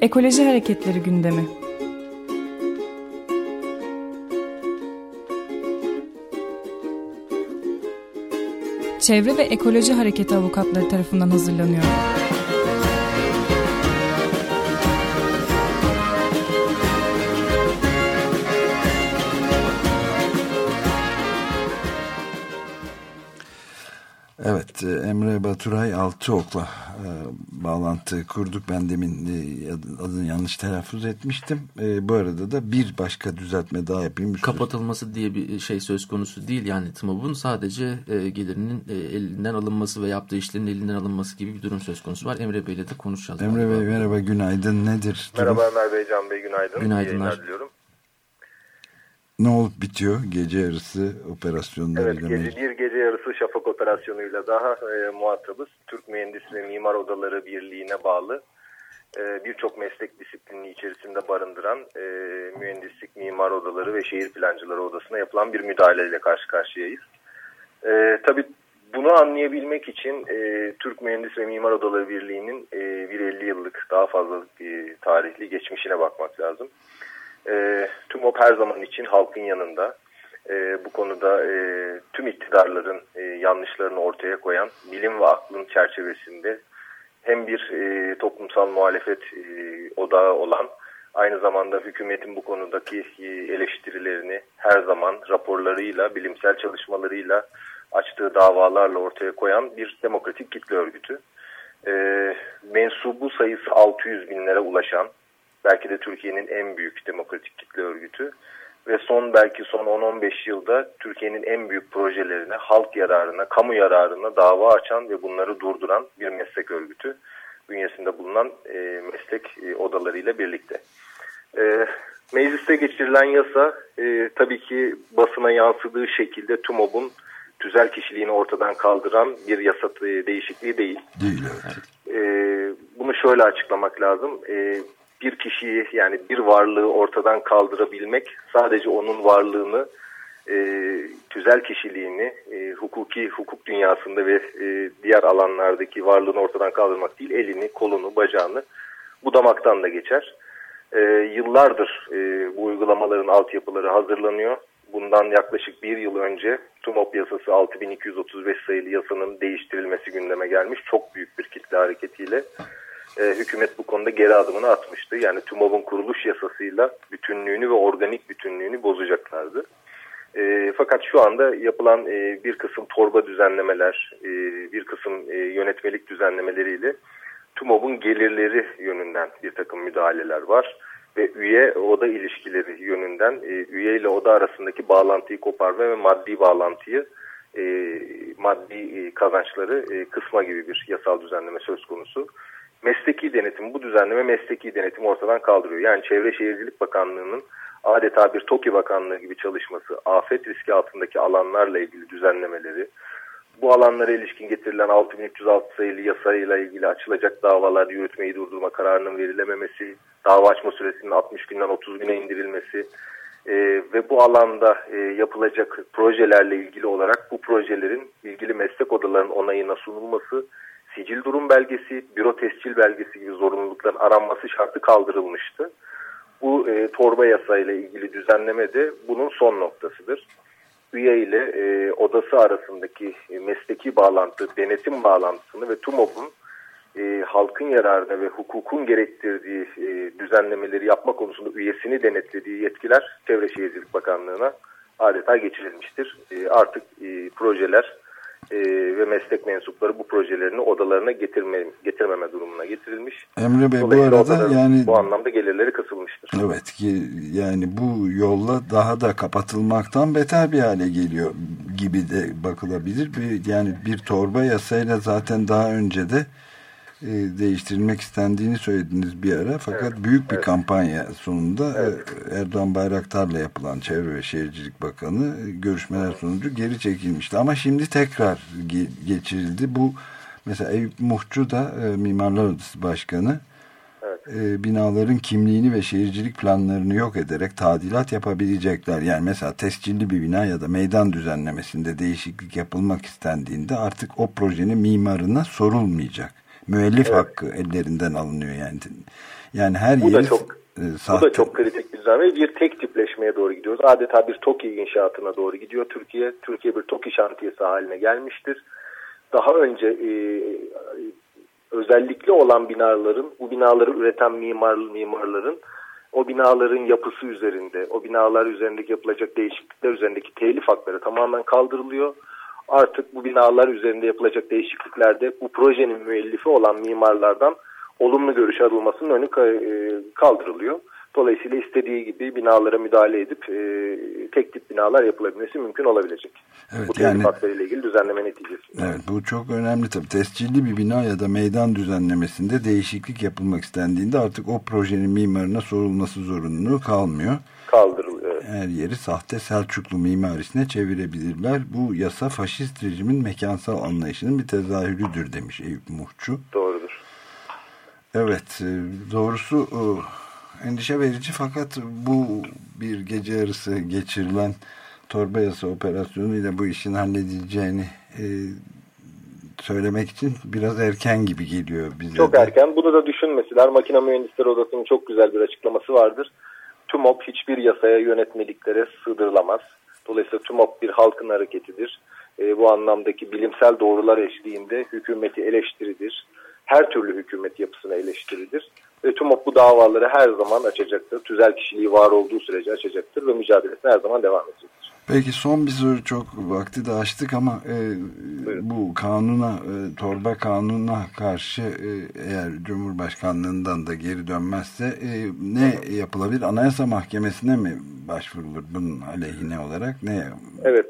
Ekoloji Hareketleri gündemi. Çevre ve Ekoloji Hareketi avukatları tarafından hazırlanıyor. Evet, Emre Baturay Altıok'la e, bağlantı kurduk. Ben demin e, adını yanlış telaffuz etmiştim. E, bu arada da bir başka düzeltme daha yapayım. Kapatılması diye bir şey söz konusu değil. Yani TMOB'un sadece e, gelirinin e, elinden alınması ve yaptığı işlerin elinden alınması gibi bir durum söz konusu var. Emre Bey'le de konuşacağız. Emre Bey merhaba, günaydın. Nedir? Merhaba Ömer Bey, Can Bey, günaydın. Günaydınlar. diliyorum. Ne olup bitiyor gece yarısı operasyonları? Evet, gece, bir gece yarısı şafak operasyonuyla daha e, muhatabız. Türk Mühendis ve Mimar Odaları Birliği'ne bağlı e, birçok meslek disiplinini içerisinde barındıran e, mühendislik, mimar odaları ve şehir plancıları odasına yapılan bir müdahaleyle karşı karşıyayız. E, tabii bunu anlayabilmek için e, Türk Mühendis ve Mimar Odaları Birliği'nin e, bir 50 yıllık daha fazla e, tarihli geçmişine bakmak lazım. E, TÜMOP her zaman için halkın yanında. E, bu konuda e, tüm iktidarların e, yanlışlarını ortaya koyan bilim ve aklın çerçevesinde hem bir e, toplumsal muhalefet e, odağı olan aynı zamanda hükümetin bu konudaki e, eleştirilerini her zaman raporlarıyla, bilimsel çalışmalarıyla açtığı davalarla ortaya koyan bir demokratik kitle örgütü. E, mensubu sayısı 600 binlere ulaşan belki de Türkiye'nin en büyük demokratik kitle örgütü ve son belki son 10-15 yılda Türkiye'nin en büyük projelerine, halk yararına, kamu yararına dava açan ve bunları durduran bir meslek örgütü bünyesinde bulunan e, meslek e, odalarıyla birlikte. E, mecliste geçirilen yasa e, tabii ki basına yansıdığı şekilde TÜMOB'un tüzel kişiliğini ortadan kaldıran bir yasa e, değişikliği değil. Değil evet. E, bunu şöyle açıklamak lazım. E, bir kişiyi yani bir varlığı ortadan kaldırabilmek sadece onun varlığını e, tüzel kişiliğini e, hukuki hukuk dünyasında ve e, diğer alanlardaki varlığını ortadan kaldırmak değil elini kolunu bacağını budamaktan da geçer. E, yıllardır e, bu uygulamaların altyapıları hazırlanıyor. Bundan yaklaşık bir yıl önce TUMOP yasası 6235 sayılı yasanın değiştirilmesi gündeme gelmiş. Çok büyük bir kitle hareketiyle e, hükümet bu konuda geri adımını atmıştı. Yani TÜMOV'un kuruluş yasasıyla bütünlüğünü ve organik bütünlüğünü bozacaklardı. E, fakat şu anda yapılan e, bir kısım torba düzenlemeler, e, bir kısım e, yönetmelik düzenlemeleriyle TÜMOV'un gelirleri yönünden bir takım müdahaleler var. Ve üye oda ilişkileri yönünden e, üye ile oda arasındaki bağlantıyı koparma ve maddi bağlantıyı e, maddi e, kazançları e, kısma gibi bir yasal düzenleme söz konusu mesleki denetim, bu düzenleme mesleki denetim ortadan kaldırıyor. Yani Çevre Şehircilik Bakanlığı'nın adeta bir TOKİ Bakanlığı gibi çalışması, afet riski altındaki alanlarla ilgili düzenlemeleri, bu alanlara ilişkin getirilen 6306 sayılı yasayla ilgili açılacak davalar yürütmeyi durdurma kararının verilememesi, dava açma süresinin 60 günden 30 güne indirilmesi e, ve bu alanda e, yapılacak projelerle ilgili olarak bu projelerin ilgili meslek odalarının onayına sunulması sicil durum belgesi, büro tescil belgesi gibi zorunlulukların aranması şartı kaldırılmıştı. Bu e, torba yasayla ilgili düzenleme de bunun son noktasıdır. Üye ile e, odası arasındaki e, mesleki bağlantı, denetim bağlantısını ve TUMOP'un e, halkın yararına ve hukukun gerektirdiği e, düzenlemeleri yapma konusunda üyesini denetlediği yetkiler Çevre Şehircilik Bakanlığı'na adeta geçirilmiştir. E, artık e, projeler e, ve meslek mensupları bu projelerini odalarına getirme, getirmeme durumuna getirilmiş. Emre Bey bu arada yani bu anlamda gelirleri kısılmıştır. Evet ki yani bu yolla daha da kapatılmaktan beter bir hale geliyor gibi de bakılabilir. Bir, yani bir torba yasayla zaten daha önce de e, değiştirilmek istendiğini söylediniz bir ara. Fakat evet, büyük bir evet. kampanya sonunda e, evet. Erdoğan Bayraktar'la yapılan Çevre ve Şehircilik Bakanı e, görüşmeler evet. sonucu geri çekilmişti. Ama şimdi tekrar ge geçirildi. Bu mesela Eyüp Muhçu da e, Mimarlar Odası Başkanı evet. e, binaların kimliğini ve şehircilik planlarını yok ederek tadilat yapabilecekler. Yani mesela tescilli bir bina ya da meydan düzenlemesinde değişiklik yapılmak istendiğinde artık o projenin mimarına sorulmayacak müellif evet. hakkı ellerinden alınıyor yani. Yani her bu yeri da çok, e, Bu da çok kritik bir düzenleme. Bir tek tipleşmeye doğru gidiyoruz. Adeta bir TOKİ inşaatına doğru gidiyor Türkiye. Türkiye bir TOKİ şantiyesi haline gelmiştir. Daha önce e, özellikle olan binaların, bu binaları üreten mimar, mimarların o binaların yapısı üzerinde, o binalar üzerindeki yapılacak değişiklikler üzerindeki telif hakları tamamen kaldırılıyor. Artık bu binalar üzerinde yapılacak değişikliklerde bu projenin müellifi olan mimarlardan olumlu görüş alınmasının önü e, kaldırılıyor. Dolayısıyla istediği gibi binalara müdahale edip e, tek tip binalar yapılabilmesi mümkün olabilecek. Evet, bu yani, ile ilgili düzenleme neticesinde. Evet bu çok önemli tabii. Tescilli bir bina ya da meydan düzenlemesinde değişiklik yapılmak istendiğinde artık o projenin mimarına sorulması zorunluluğu kalmıyor. Kaldırılıyor. Her yeri sahte Selçuklu mimarisine çevirebilirler. Bu yasa faşist rejimin mekansal anlayışının bir tezahürüdür demiş Eyüp Muhçu. Doğrudur. Evet e, doğrusu e, endişe verici fakat bu bir gece yarısı geçirilen torba yasa operasyonuyla bu işin halledileceğini e, söylemek için biraz erken gibi geliyor bize Çok de. erken. Bunu da düşünmesiler. Makine Mühendisleri Odası'nın çok güzel bir açıklaması vardır. TÜMOP hiçbir yasaya yönetmeliklere sığdırılamaz. Dolayısıyla TÜMOP bir halkın hareketidir. E, bu anlamdaki bilimsel doğrular eşliğinde hükümeti eleştiridir. Her türlü hükümet yapısına eleştiridir. Ve TÜMOP bu davaları her zaman açacaktır. Tüzel kişiliği var olduğu sürece açacaktır ve mücadelesine her zaman devam edecektir. Peki son bir soru çok vakti de açtık ama e, bu kanuna, e, torba kanuna karşı e, eğer Cumhurbaşkanlığından da geri dönmezse e, ne yapılabilir? Anayasa Mahkemesi'ne mi başvurulur bunun aleyhine olarak? Ne? Evet.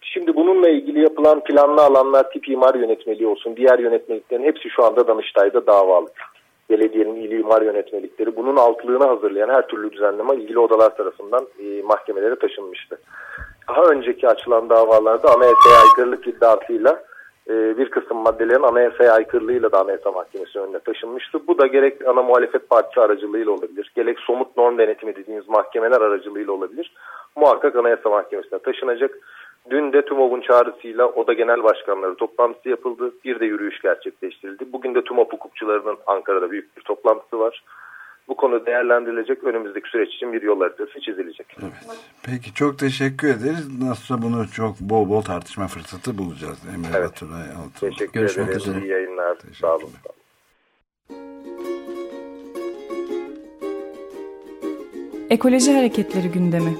Şimdi bununla ilgili yapılan planlı alanlar tip imar yönetmeliği olsun, diğer yönetmeliklerin hepsi şu anda Danıştay'da davalı. Belediyenin il imar yönetmelikleri bunun altlığını hazırlayan her türlü düzenleme ilgili odalar tarafından e, mahkemelere taşınmıştı daha önceki açılan davalarda anayasaya aykırılık iddiasıyla e, bir kısım maddelerin anayasaya aykırılığıyla da anayasa mahkemesi önüne taşınmıştı. Bu da gerek ana muhalefet partisi aracılığıyla olabilir, gerek somut norm denetimi dediğimiz mahkemeler aracılığıyla olabilir. Muhakkak anayasa mahkemesine taşınacak. Dün de TÜMOV'un çağrısıyla oda genel başkanları toplantısı yapıldı. Bir de yürüyüş gerçekleştirildi. Bugün de TÜMOV hukukçularının Ankara'da büyük bir toplantısı var bu konu değerlendirilecek. Önümüzdeki süreç için bir yol haritası çizilecek. Evet. Peki çok teşekkür ederiz. Nasılsa bunu çok bol bol tartışma fırsatı bulacağız. Emre evet. Baturay Altun. Teşekkür Görüşmek ederim. Üzere. İyi yayınlar. Sağ olun. Ekoloji Hareketleri gündemi.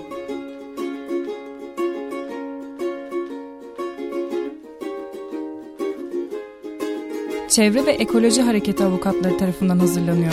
Çevre ve Ekoloji Hareketi avukatları tarafından hazırlanıyor.